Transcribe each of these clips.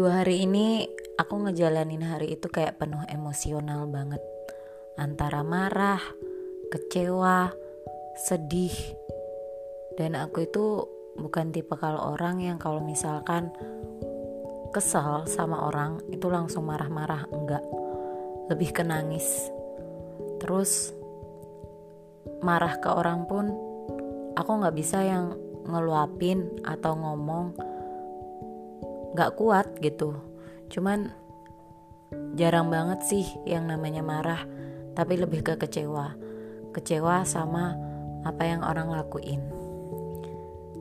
dua hari ini aku ngejalanin hari itu kayak penuh emosional banget. Antara marah, kecewa, sedih. Dan aku itu bukan tipe kalau orang yang kalau misalkan kesal sama orang itu langsung marah-marah enggak. Lebih ke nangis. Terus marah ke orang pun aku nggak bisa yang ngeluapin atau ngomong nggak kuat gitu. Cuman jarang banget sih yang namanya marah tapi lebih ke kecewa. Kecewa sama apa yang orang lakuin.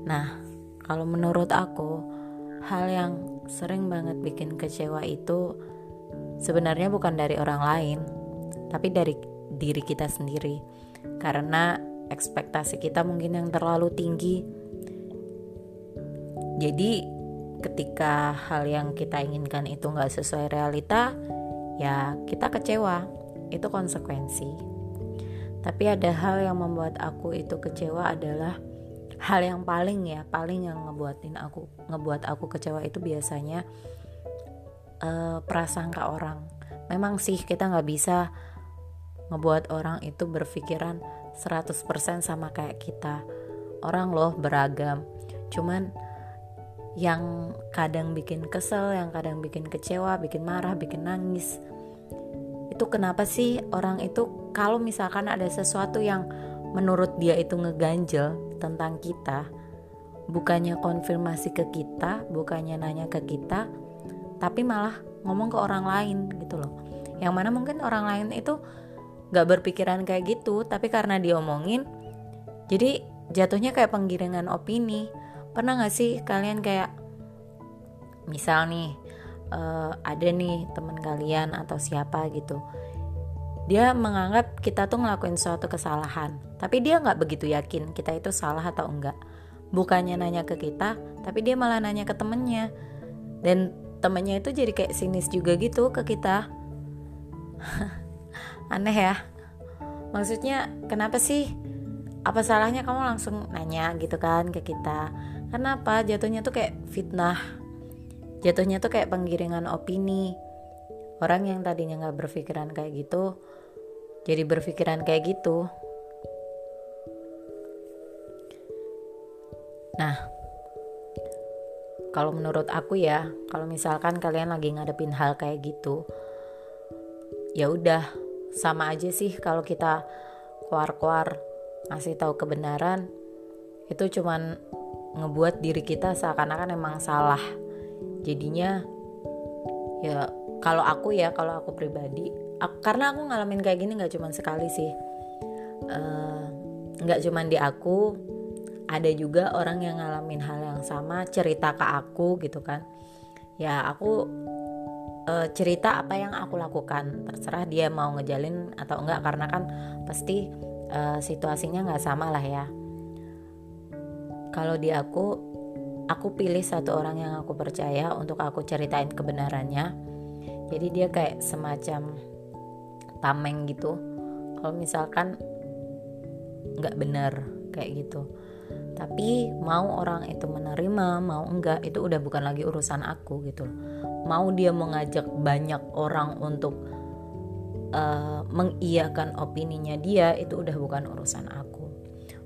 Nah kalau menurut aku hal yang sering banget bikin kecewa itu sebenarnya bukan dari orang lain tapi dari diri kita sendiri. Karena ekspektasi kita mungkin yang terlalu tinggi. Jadi ketika hal yang kita inginkan itu nggak sesuai realita, ya kita kecewa. Itu konsekuensi. Tapi ada hal yang membuat aku itu kecewa adalah hal yang paling ya, paling yang ngebuatin aku ngebuat aku kecewa itu biasanya uh, prasangka orang. Memang sih kita nggak bisa ngebuat orang itu berpikiran 100% sama kayak kita. Orang loh beragam. Cuman yang kadang bikin kesel, yang kadang bikin kecewa, bikin marah, bikin nangis. Itu kenapa sih orang itu kalau misalkan ada sesuatu yang menurut dia itu ngeganjel tentang kita, bukannya konfirmasi ke kita, bukannya nanya ke kita, tapi malah ngomong ke orang lain gitu loh. Yang mana mungkin orang lain itu gak berpikiran kayak gitu, tapi karena diomongin, jadi jatuhnya kayak penggiringan opini pernah gak sih kalian kayak misal nih uh, ada nih teman kalian atau siapa gitu dia menganggap kita tuh ngelakuin suatu kesalahan tapi dia nggak begitu yakin kita itu salah atau enggak. Bukannya nanya ke kita tapi dia malah nanya ke temennya. Dan temennya itu jadi kayak sinis juga gitu ke kita. Aneh ya. Maksudnya kenapa sih? Apa salahnya kamu langsung nanya gitu kan ke kita Kenapa? Jatuhnya tuh kayak fitnah. Jatuhnya tuh kayak penggiringan opini. Orang yang tadinya nggak berpikiran kayak gitu, jadi berpikiran kayak gitu. Nah, kalau menurut aku ya, kalau misalkan kalian lagi ngadepin hal kayak gitu, ya udah sama aja sih kalau kita keluar-keluar ngasih tahu kebenaran itu cuman ngebuat diri kita seakan-akan emang salah. Jadinya ya kalau aku ya kalau aku pribadi aku, karena aku ngalamin kayak gini nggak cuma sekali sih. Eh, nggak uh, cuma di aku ada juga orang yang ngalamin hal yang sama cerita ke aku gitu kan. Ya aku uh, cerita apa yang aku lakukan terserah dia mau ngejalin atau enggak karena kan pasti uh, situasinya nggak sama lah ya kalau di aku aku pilih satu orang yang aku percaya untuk aku ceritain kebenarannya. Jadi dia kayak semacam tameng gitu. Kalau misalkan nggak benar kayak gitu. Tapi mau orang itu menerima mau enggak itu udah bukan lagi urusan aku gitu. Mau dia mengajak banyak orang untuk uh, mengiyakan opininya dia itu udah bukan urusan aku.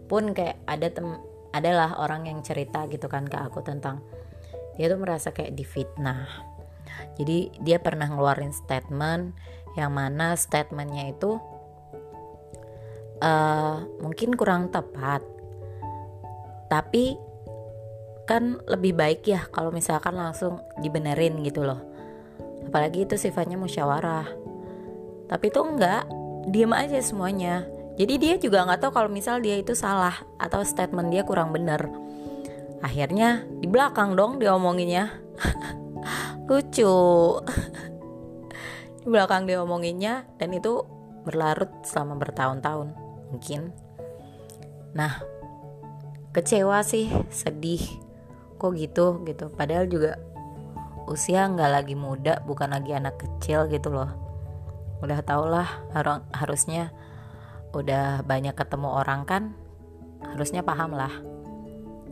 Pun kayak ada tem adalah orang yang cerita gitu kan ke aku tentang dia tuh merasa kayak difitnah. Jadi dia pernah ngeluarin statement yang mana statementnya itu uh, mungkin kurang tepat. Tapi kan lebih baik ya kalau misalkan langsung dibenerin gitu loh. Apalagi itu sifatnya musyawarah. Tapi itu enggak diem aja semuanya jadi dia juga nggak tahu kalau misal dia itu salah atau statement dia kurang benar. Akhirnya di belakang dong dia omonginnya. Lucu. di belakang dia omonginnya dan itu berlarut selama bertahun-tahun mungkin. Nah, kecewa sih, sedih. Kok gitu gitu. Padahal juga usia nggak lagi muda, bukan lagi anak kecil gitu loh. Udah tau lah harusnya udah banyak ketemu orang kan harusnya paham lah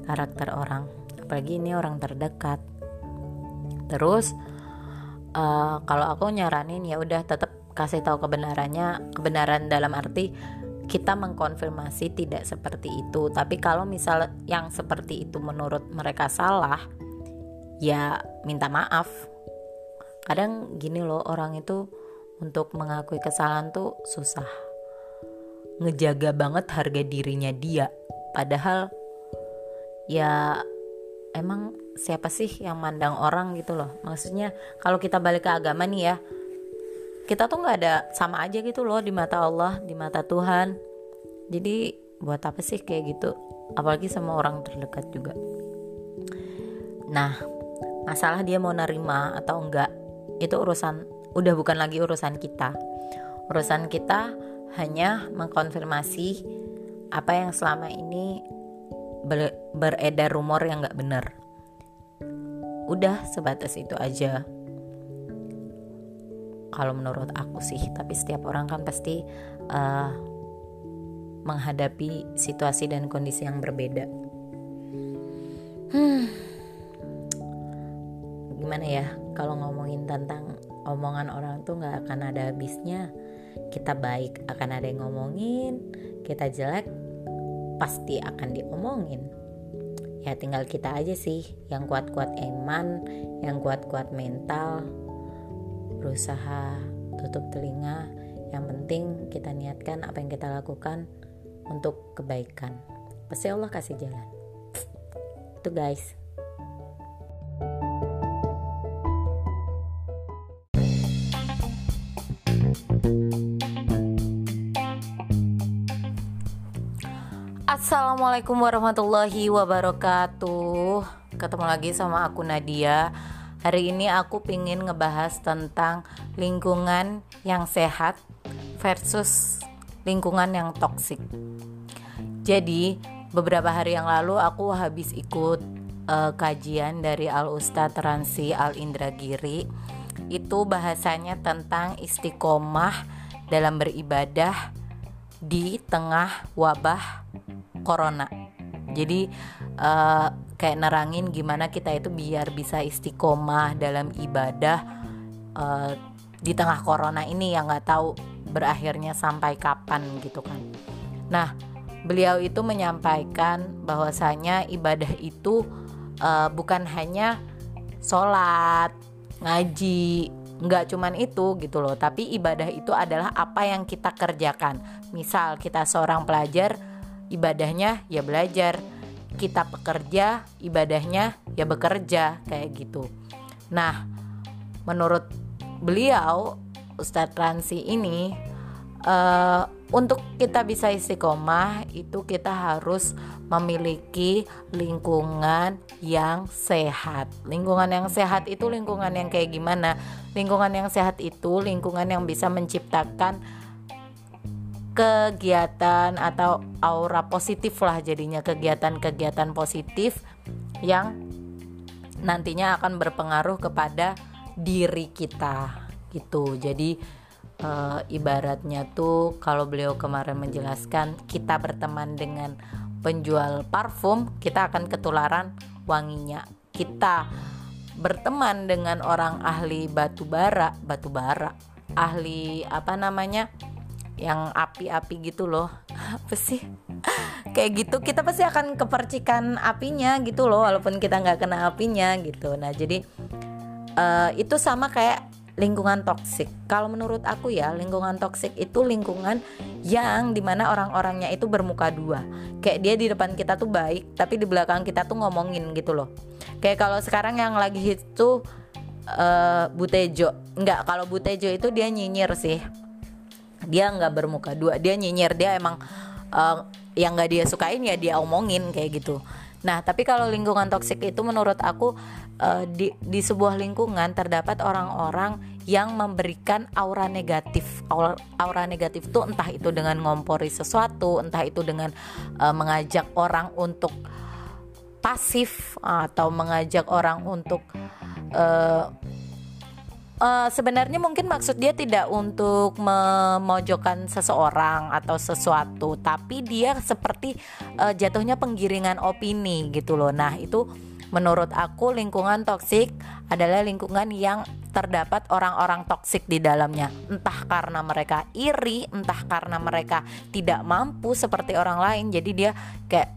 karakter orang. Apalagi ini orang terdekat. Terus uh, kalau aku nyaranin ya udah tetap kasih tahu kebenarannya kebenaran dalam arti kita mengkonfirmasi tidak seperti itu. Tapi kalau misal yang seperti itu menurut mereka salah ya minta maaf. Kadang gini loh orang itu untuk mengakui kesalahan tuh susah ngejaga banget harga dirinya dia. Padahal ya emang siapa sih yang mandang orang gitu loh? Maksudnya kalau kita balik ke agama nih ya kita tuh nggak ada sama aja gitu loh di mata Allah di mata Tuhan. Jadi buat apa sih kayak gitu? Apalagi sama orang terdekat juga. Nah masalah dia mau nerima atau enggak itu urusan udah bukan lagi urusan kita. Urusan kita hanya mengkonfirmasi apa yang selama ini ber beredar rumor yang nggak benar. Udah sebatas itu aja. Kalau menurut aku sih tapi setiap orang kan pasti uh, menghadapi situasi dan kondisi yang berbeda. Hmm. Gimana ya kalau ngomongin tentang omongan orang tuh nggak akan ada habisnya kita baik akan ada yang ngomongin kita jelek pasti akan diomongin. Ya tinggal kita aja sih yang kuat-kuat iman yang kuat-kuat mental. Berusaha tutup telinga yang penting kita niatkan apa yang kita lakukan untuk kebaikan. Pasti Allah kasih jalan. Itu guys Assalamualaikum warahmatullahi wabarakatuh Ketemu lagi sama aku Nadia Hari ini aku pingin ngebahas tentang lingkungan yang sehat versus lingkungan yang toksik. Jadi, beberapa hari yang lalu aku habis ikut uh, kajian dari Al Ustadz Ransi Al Indragiri. Itu bahasanya tentang istiqomah dalam beribadah di tengah wabah corona. Jadi uh, kayak nerangin gimana kita itu biar bisa istiqomah dalam ibadah uh, di tengah corona ini yang nggak tahu berakhirnya sampai kapan gitu kan. Nah, beliau itu menyampaikan bahwasanya ibadah itu uh, bukan hanya sholat, ngaji, nggak cuman itu gitu loh. Tapi ibadah itu adalah apa yang kita kerjakan. Misal kita seorang pelajar, ibadahnya ya belajar kita pekerja, ibadahnya ya bekerja kayak gitu. Nah, menurut beliau Ustadz Ransi ini uh, untuk kita bisa istiqomah itu kita harus memiliki lingkungan yang sehat. Lingkungan yang sehat itu lingkungan yang kayak gimana? Lingkungan yang sehat itu lingkungan yang bisa menciptakan kegiatan atau aura positif lah jadinya kegiatan-kegiatan positif yang nantinya akan berpengaruh kepada diri kita gitu. Jadi e, ibaratnya tuh kalau beliau kemarin menjelaskan kita berteman dengan penjual parfum kita akan ketularan wanginya. Kita berteman dengan orang ahli batu bara batu bara ahli apa namanya yang api-api gitu loh. Apa sih? Kayak gitu kita pasti akan kepercikan apinya gitu loh walaupun kita nggak kena apinya gitu. Nah jadi uh, itu sama kayak lingkungan toksik. Kalau menurut aku ya lingkungan toksik itu lingkungan yang di mana orang-orangnya itu bermuka dua. Kayak dia di depan kita tuh baik tapi di belakang kita tuh ngomongin gitu loh. Kayak kalau sekarang yang lagi hit tuh uh, Butejo nggak kalau Butejo itu dia nyinyir sih dia nggak bermuka dua dia nyinyir dia emang uh, yang nggak dia sukain ya dia omongin kayak gitu. Nah tapi kalau lingkungan toksik itu menurut aku uh, di di sebuah lingkungan terdapat orang-orang yang memberikan aura negatif. Aura, negatif itu entah itu dengan ngompori sesuatu entah itu dengan uh, mengajak orang untuk pasif atau mengajak orang untuk uh, uh, sebenarnya mungkin maksud dia tidak untuk memojokkan seseorang atau sesuatu, tapi dia seperti uh, jatuhnya penggiringan opini gitu loh. Nah, itu menurut aku lingkungan toksik adalah lingkungan yang terdapat orang-orang toksik di dalamnya. Entah karena mereka iri, entah karena mereka tidak mampu seperti orang lain. Jadi dia kayak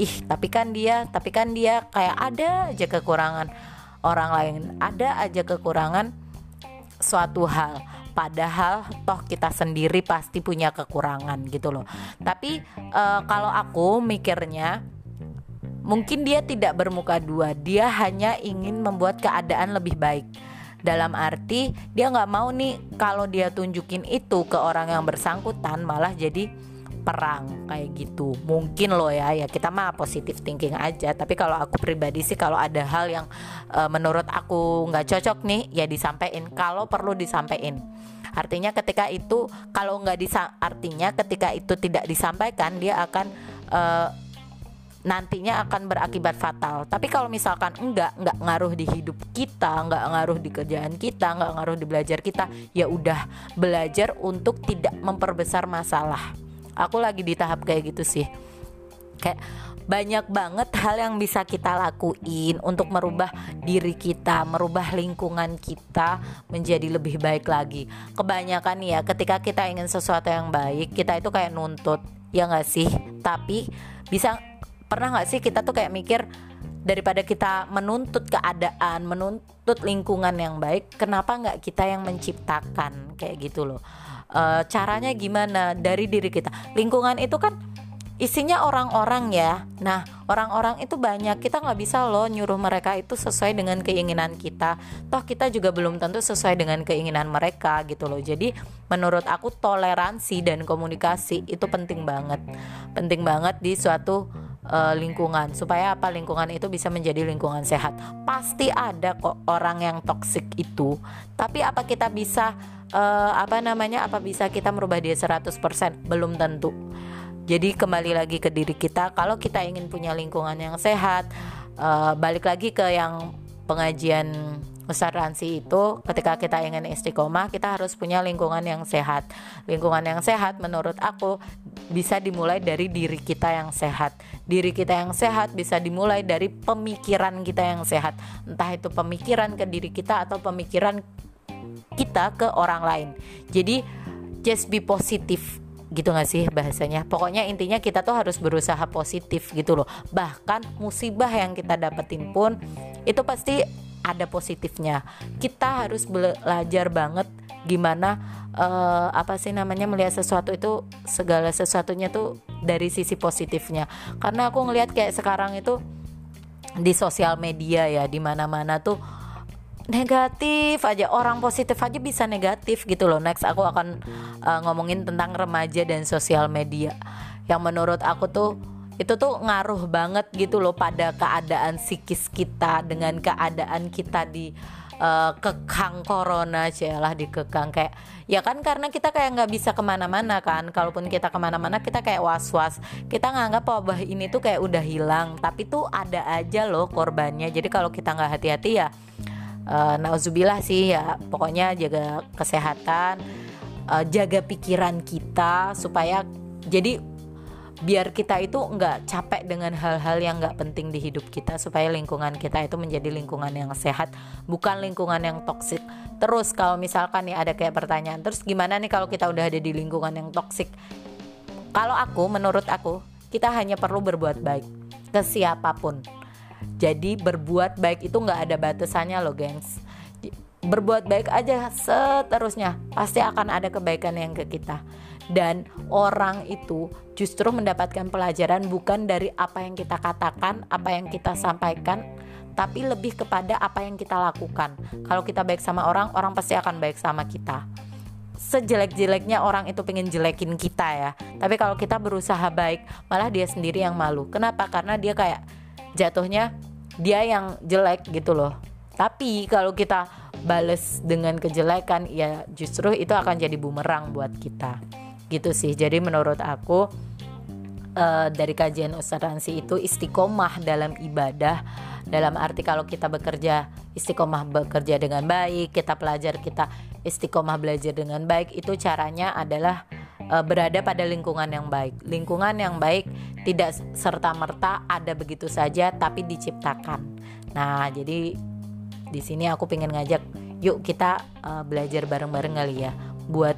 ih, tapi kan dia, tapi kan dia kayak ada aja kekurangan orang lain, ada aja kekurangan suatu hal. Padahal toh kita sendiri pasti punya kekurangan gitu loh. Tapi uh, kalau aku mikirnya mungkin dia tidak bermuka dua. Dia hanya ingin membuat keadaan lebih baik. Dalam arti dia nggak mau nih kalau dia tunjukin itu ke orang yang bersangkutan malah jadi perang kayak gitu. Mungkin loh ya ya kita mah positif thinking aja. Tapi kalau aku pribadi sih kalau ada hal yang uh, menurut aku nggak cocok nih ya disampaikan. Kalau perlu disampaikan. Artinya ketika itu kalau nggak bisa artinya ketika itu tidak disampaikan dia akan uh, nantinya akan berakibat fatal. Tapi kalau misalkan enggak, enggak ngaruh di hidup kita, enggak ngaruh di kerjaan kita, enggak ngaruh di belajar kita, ya udah belajar untuk tidak memperbesar masalah aku lagi di tahap kayak gitu sih kayak banyak banget hal yang bisa kita lakuin untuk merubah diri kita, merubah lingkungan kita menjadi lebih baik lagi. Kebanyakan ya, ketika kita ingin sesuatu yang baik, kita itu kayak nuntut, ya nggak sih? Tapi bisa pernah nggak sih kita tuh kayak mikir daripada kita menuntut keadaan, menuntut lingkungan yang baik, kenapa nggak kita yang menciptakan kayak gitu loh? Uh, caranya gimana dari diri kita. Lingkungan itu kan isinya orang-orang ya. Nah orang-orang itu banyak. Kita nggak bisa loh nyuruh mereka itu sesuai dengan keinginan kita. Toh kita juga belum tentu sesuai dengan keinginan mereka gitu loh. Jadi menurut aku toleransi dan komunikasi itu penting banget. Penting banget di suatu uh, lingkungan supaya apa? Lingkungan itu bisa menjadi lingkungan sehat. Pasti ada kok orang yang toksik itu. Tapi apa kita bisa uh, apa namanya? Apa bisa kita merubah dia 100% belum tentu. Jadi kembali lagi ke diri kita kalau kita ingin punya lingkungan yang sehat uh, balik lagi ke yang pengajian Ustaz Ransi itu ketika kita ingin istiqomah kita harus punya lingkungan yang sehat. Lingkungan yang sehat menurut aku bisa dimulai dari diri kita yang sehat. Diri kita yang sehat bisa dimulai dari pemikiran kita yang sehat. Entah itu pemikiran ke diri kita atau pemikiran kita ke orang lain. Jadi just be positif gitu gak sih bahasanya? Pokoknya intinya kita tuh harus berusaha positif gitu loh. Bahkan musibah yang kita dapetin pun itu pasti ada positifnya. Kita harus belajar banget gimana uh, apa sih namanya melihat sesuatu itu segala sesuatunya tuh dari sisi positifnya. Karena aku ngelihat kayak sekarang itu di sosial media ya di mana-mana tuh negatif aja orang positif aja bisa negatif gitu loh. Next aku akan uh, ngomongin tentang remaja dan sosial media. Yang menurut aku tuh itu tuh ngaruh banget gitu loh pada keadaan psikis kita dengan keadaan kita di uh, kekang corona lah dikekang kayak ya kan karena kita kayak nggak bisa ke mana-mana kan. Kalaupun kita ke mana-mana kita kayak was-was. Kita nganggap wabah ini tuh kayak udah hilang tapi tuh ada aja loh korbannya. Jadi kalau kita nggak hati-hati ya uh, nauzubillah sih ya. Pokoknya jaga kesehatan uh, jaga pikiran kita supaya jadi biar kita itu nggak capek dengan hal-hal yang nggak penting di hidup kita supaya lingkungan kita itu menjadi lingkungan yang sehat bukan lingkungan yang toksik terus kalau misalkan nih ada kayak pertanyaan terus gimana nih kalau kita udah ada di lingkungan yang toksik kalau aku menurut aku kita hanya perlu berbuat baik ke siapa pun. Jadi berbuat baik itu nggak ada batasannya loh gengs. Berbuat baik aja seterusnya pasti akan ada kebaikan yang ke kita dan orang itu justru mendapatkan pelajaran bukan dari apa yang kita katakan, apa yang kita sampaikan, tapi lebih kepada apa yang kita lakukan. Kalau kita baik sama orang, orang pasti akan baik sama kita. Sejelek-jeleknya orang itu pengen jelekin kita ya, tapi kalau kita berusaha baik, malah dia sendiri yang malu. Kenapa? Karena dia kayak jatuhnya dia yang jelek gitu loh tapi kalau kita bales dengan kejelekan ya justru itu akan jadi bumerang buat kita gitu sih jadi menurut aku uh, dari kajian Ustaz Ransi itu istiqomah dalam ibadah dalam arti kalau kita bekerja istiqomah bekerja dengan baik kita pelajar kita istiqomah belajar dengan baik itu caranya adalah uh, berada pada lingkungan yang baik. Lingkungan yang baik tidak serta merta ada begitu saja, tapi diciptakan. Nah, jadi di sini aku pengen ngajak, yuk kita uh, belajar bareng-bareng kali ya, buat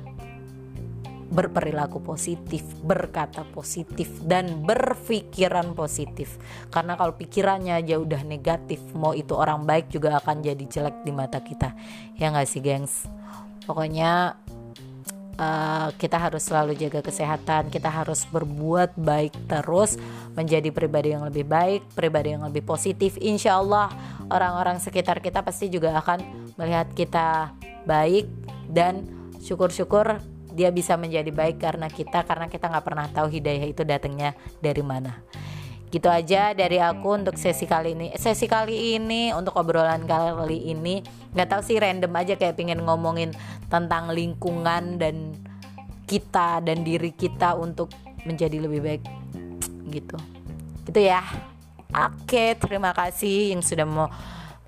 berperilaku positif, berkata positif, dan berpikiran positif. Karena kalau pikirannya aja udah negatif, mau itu orang baik juga akan jadi jelek di mata kita. Ya nggak sih, gengs? Pokoknya uh, kita harus selalu jaga kesehatan, kita harus berbuat baik terus, menjadi pribadi yang lebih baik, pribadi yang lebih positif. Insya Allah orang-orang sekitar kita pasti juga akan melihat kita baik dan syukur-syukur dia bisa menjadi baik karena kita karena kita nggak pernah tahu hidayah itu datangnya dari mana. Gitu aja dari aku untuk sesi kali ini. Sesi kali ini untuk obrolan kali ini nggak tahu sih random aja kayak pengen ngomongin tentang lingkungan dan kita dan diri kita untuk menjadi lebih baik. Gitu. Gitu ya. Oke terima kasih yang sudah mau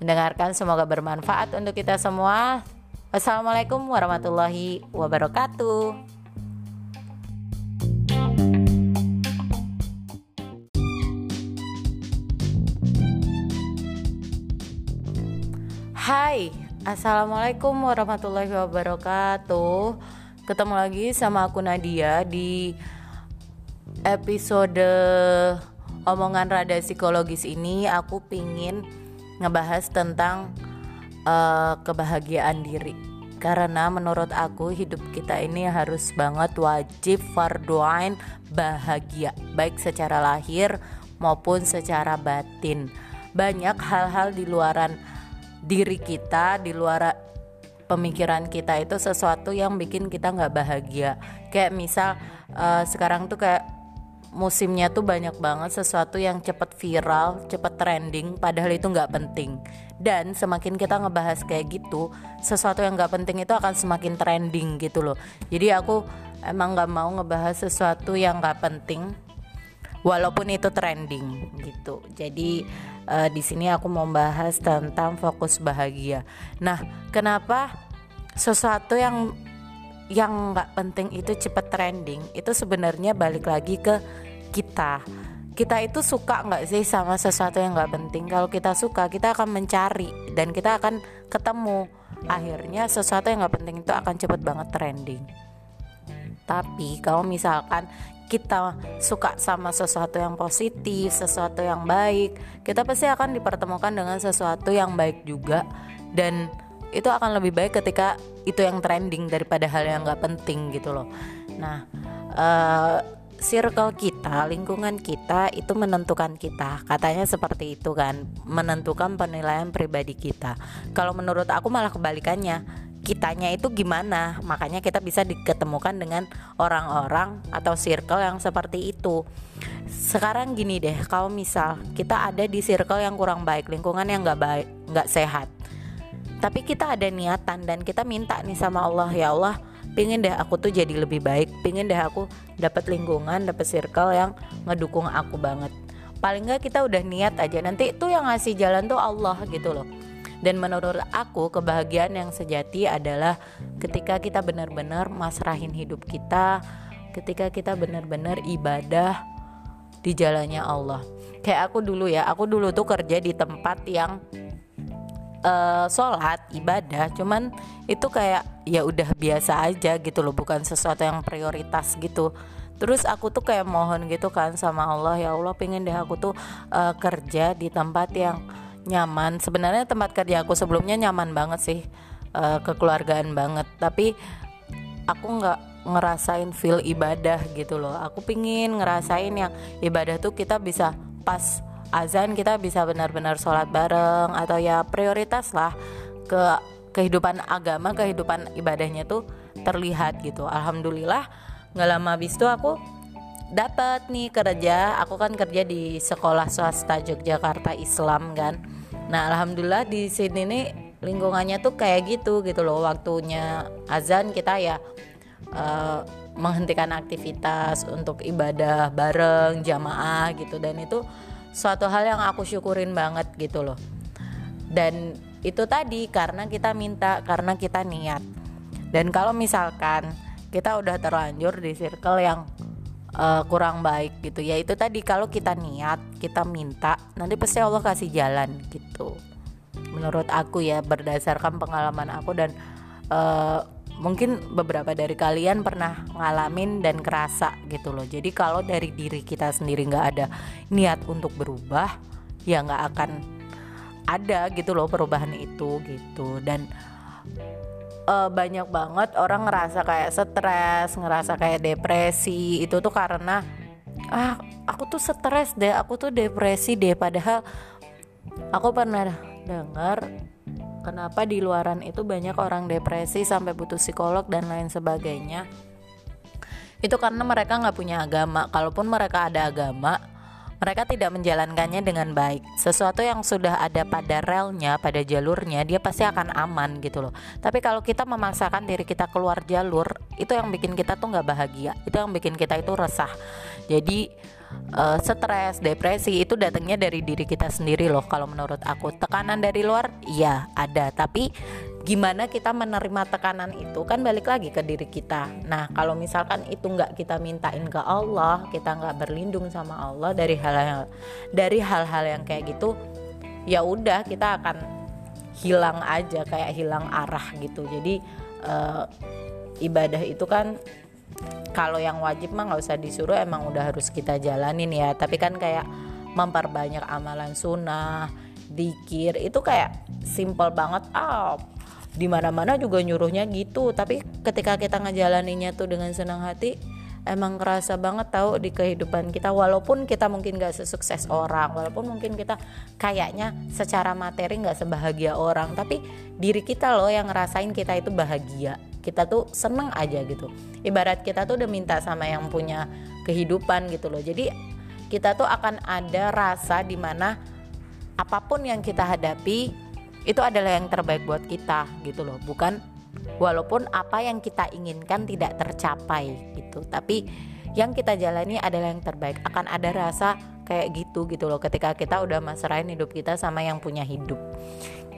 mendengarkan. Semoga bermanfaat untuk kita semua wassalamualaikum warahmatullahi wabarakatuh. Hai, Assalamualaikum warahmatullahi wabarakatuh. Ketemu lagi sama aku Nadia di episode omongan rada psikologis ini. Aku pingin ngebahas tentang uh, kebahagiaan diri. Karena menurut aku hidup kita ini harus banget wajib farduain bahagia. Baik secara lahir maupun secara batin. Banyak hal-hal di luaran diri kita di luar pemikiran kita itu sesuatu yang bikin kita nggak bahagia. Kayak misal uh, sekarang tuh kayak musimnya tuh banyak banget sesuatu yang cepet viral, cepet trending, padahal itu nggak penting. Dan semakin kita ngebahas kayak gitu, sesuatu yang nggak penting itu akan semakin trending gitu loh. Jadi aku emang nggak mau ngebahas sesuatu yang nggak penting, walaupun itu trending gitu. Jadi uh, di sini aku mau bahas tentang fokus bahagia. Nah, kenapa sesuatu yang yang nggak penting itu cepat trending? Itu sebenarnya balik lagi ke kita. Kita itu suka nggak sih sama sesuatu yang nggak penting? Kalau kita suka, kita akan mencari dan kita akan ketemu. Akhirnya sesuatu yang nggak penting itu akan cepet banget trending. Tapi kalau misalkan kita suka sama sesuatu yang positif, sesuatu yang baik, kita pasti akan dipertemukan dengan sesuatu yang baik juga dan itu akan lebih baik ketika itu yang trending daripada hal yang nggak penting gitu loh. Nah, uh, circle kita, lingkungan kita itu menentukan kita. Katanya seperti itu kan, menentukan penilaian pribadi kita. Kalau menurut aku malah kebalikannya kitanya itu gimana makanya kita bisa diketemukan dengan orang-orang atau circle yang seperti itu sekarang gini deh kalau misal kita ada di circle yang kurang baik lingkungan yang nggak baik nggak sehat tapi kita ada niatan dan kita minta nih sama Allah ya Allah pingin deh aku tuh jadi lebih baik. Pingin deh aku dapat lingkungan dapat circle yang ngedukung aku banget. Paling nggak kita udah niat aja nanti itu yang ngasih jalan tuh Allah gitu loh. Dan menurut aku kebahagiaan yang sejati adalah ketika kita benar-benar masrahin hidup kita, ketika kita benar-benar ibadah di jalannya Allah. Kayak aku dulu ya, aku dulu tuh kerja di tempat yang uh, sholat ibadah, cuman itu kayak ya udah biasa aja gitu loh, bukan sesuatu yang prioritas gitu. Terus aku tuh kayak mohon gitu kan sama Allah ya Allah pengen deh aku tuh uh, kerja di tempat yang nyaman. Sebenarnya tempat kerja aku sebelumnya nyaman banget sih uh, kekeluargaan banget. Tapi aku nggak ngerasain feel ibadah gitu loh. Aku pingin ngerasain yang ibadah tuh kita bisa pas azan kita bisa benar-benar sholat bareng atau ya prioritas lah ke kehidupan agama kehidupan ibadahnya tuh terlihat gitu. Alhamdulillah nggak lama habis itu aku dapat nih kerja. Aku kan kerja di sekolah swasta Yogyakarta Islam kan. Nah alhamdulillah di sini nih lingkungannya tuh kayak gitu gitu loh. Waktunya azan kita ya uh, menghentikan aktivitas untuk ibadah bareng jamaah gitu. Dan itu suatu hal yang aku syukurin banget gitu loh. Dan itu tadi karena kita minta karena kita niat. Dan kalau misalkan kita udah terlanjur di circle yang uh, kurang baik gitu ya itu tadi kalau kita niat kita minta nanti pasti Allah kasih jalan gitu. Menurut aku ya berdasarkan pengalaman aku dan uh, mungkin beberapa dari kalian pernah ngalamin dan kerasa gitu loh. Jadi kalau dari diri kita sendiri nggak ada niat untuk berubah ya nggak akan ada gitu loh perubahan itu gitu. Dan uh, banyak banget orang ngerasa kayak stres ngerasa kayak depresi. Itu tuh karena ah aku tuh stres deh aku tuh depresi deh. Padahal aku pernah dengar kenapa di luaran itu banyak orang depresi sampai butuh psikolog dan lain sebagainya? Itu karena mereka nggak punya agama. Kalaupun mereka ada agama mereka tidak menjalankannya dengan baik. Sesuatu yang sudah ada pada relnya, pada jalurnya, dia pasti akan aman gitu loh. Tapi kalau kita memaksakan diri kita keluar jalur, itu yang bikin kita tuh nggak bahagia. Itu yang bikin kita itu resah. Jadi uh, stres, depresi itu datangnya dari diri kita sendiri loh kalau menurut aku. Tekanan dari luar iya ada, tapi gimana kita menerima tekanan itu kan balik lagi ke diri kita. Nah, kalau misalkan itu nggak kita mintain ke Allah, kita nggak berlindung sama Allah dari hal-hal dari hal-hal yang kayak gitu, ya udah kita akan hilang aja kayak hilang arah gitu. Jadi uh, ibadah itu kan kalau yang wajib mah nggak usah disuruh emang udah harus kita jalanin ya tapi kan kayak memperbanyak amalan sunnah dikir itu kayak simple banget ah di mana mana juga nyuruhnya gitu. Tapi ketika kita ngejalaninnya tuh dengan senang hati emang kerasa banget tahu di kehidupan kita. Walaupun kita mungkin gak sesukses orang walaupun mungkin kita kayaknya secara materi gak sebahagia orang tapi diri kita loh yang ngerasain kita itu bahagia. Kita tuh seneng aja gitu. Ibarat kita tuh udah minta sama yang punya kehidupan gitu loh. Jadi kita tuh akan ada rasa di mana apa pun yang kita hadapi itu adalah yang terbaik buat kita gitu loh. Bukan walaupun apa yang kita inginkan tidak tercapai gitu. Tapi yang kita jalani adalah yang terbaik. Akan ada rasa kayak gitu gitu loh ketika kita udah masrahin hidup kita sama yang punya hidup.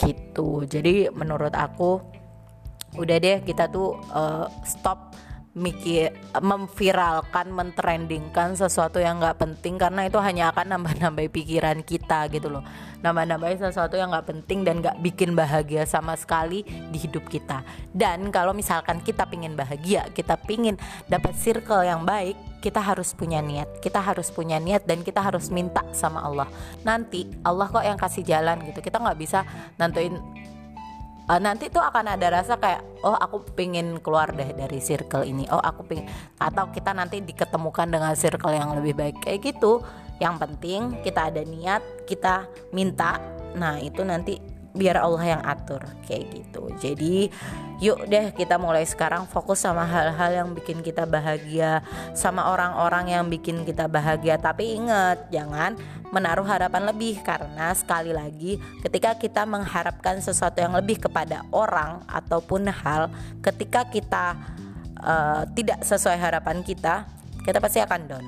Gitu. Jadi menurut aku udah deh kita tuh uh, stop mikir memviralkan mentrendingkan sesuatu yang nggak penting karena itu hanya akan nambah-nambah pikiran kita gitu loh. Nambah-nambah sesuatu yang nggak penting dan nggak bikin bahagia sama sekali di hidup kita. Dan kalau misalkan kita pingin bahagia kita pingin dapat circle yang baik kita harus punya niat. Kita harus punya niat dan kita harus minta sama Allah. Nanti Allah kok yang kasih jalan gitu. Kita nggak bisa nantuin uh, nanti tuh akan ada rasa kayak oh aku pengen keluar deh dari circle ini. Oh aku pengen atau kita nanti diketemukan dengan circle yang lebih baik. Kayak gitu. Yang penting kita ada niat kita minta. Nah itu nanti biar Allah yang atur kayak gitu. Jadi yuk deh kita mulai sekarang fokus sama hal-hal yang bikin kita bahagia sama orang-orang yang bikin kita bahagia. Tapi ingat jangan menaruh harapan lebih karena sekali lagi ketika kita mengharapkan sesuatu yang lebih kepada orang ataupun hal ketika kita uh, tidak sesuai harapan kita kita pasti akan down.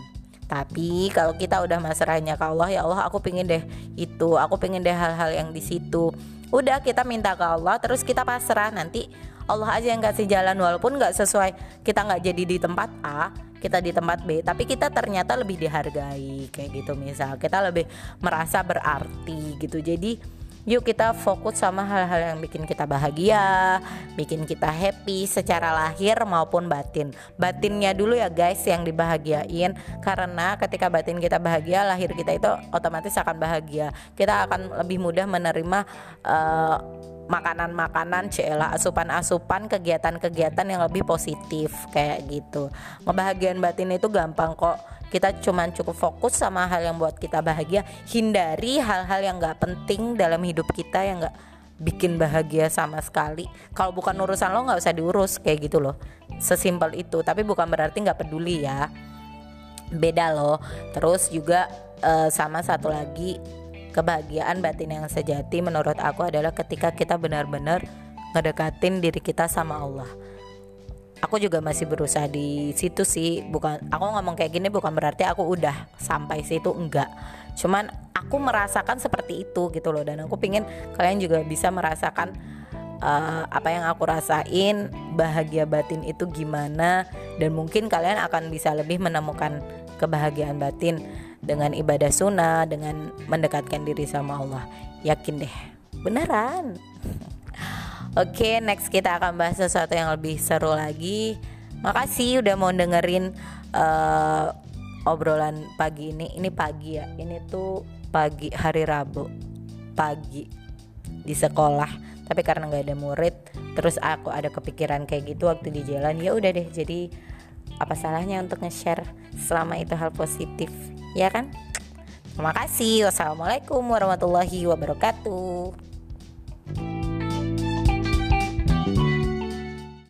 Tapi kalau kita udah masrahnya ke Allah ya Allah aku pengen deh itu aku pengen deh hal-hal yang di situ udah kita minta ke Allah terus kita pasrah. Nanti Allah aja yang kasih jalan walaupun nggak sesuai. Kita nggak jadi di tempat A kita di tempat B. Tapi kita ternyata lebih dihargai kayak gitu misal. Kita lebih merasa berarti gitu. Jadi Yuk kita fokus sama hal-hal yang bikin kita bahagia, bikin kita happy secara lahir maupun batin. Batinnya dulu ya guys yang dibahagiain karena ketika batin kita bahagia, lahir kita itu otomatis akan bahagia. Kita akan lebih mudah menerima uh, makanan-makanan cela asupan-asupan kegiatan-kegiatan yang lebih positif kayak gitu ngebahagiaan batin itu gampang kok kita cuma cukup fokus sama hal yang buat kita bahagia. Hindari hal-hal yang gak penting dalam hidup kita yang gak bikin bahagia sama sekali. Kalau bukan urusan lo nggak usah diurus kayak gitu loh. Sesimpel itu. Tapi bukan berarti nggak peduli ya. Beda loh. Terus juga uh, sama satu lagi kebahagiaan batin yang sejati menurut aku adalah ketika kita benar-benar ngedekatin diri kita sama Allah aku juga masih berusaha di situ sih. Bukan aku ngomong kayak gini bukan berarti aku udah sampai situ enggak. Cuman aku merasakan seperti itu gitu loh. Dan aku pingin kalian juga bisa merasakan uh, apa yang aku rasain bahagia batin itu gimana. Dan mungkin kalian akan bisa lebih menemukan kebahagiaan batin dengan ibadah sunnah dengan mendekatkan diri sama Allah. Yakin deh. Beneran Oke, okay, next kita akan bahas sesuatu yang lebih seru lagi. Makasih udah mau dengerin uh, obrolan pagi ini. Ini pagi ya. Ini tuh pagi hari Rabu. Pagi di sekolah tapi karena nggak ada murid terus aku ada kepikiran kayak gitu waktu di jalan ya udah deh jadi apa salahnya untuk nge-share selama itu hal positif ya kan terima kasih wassalamualaikum warahmatullahi wabarakatuh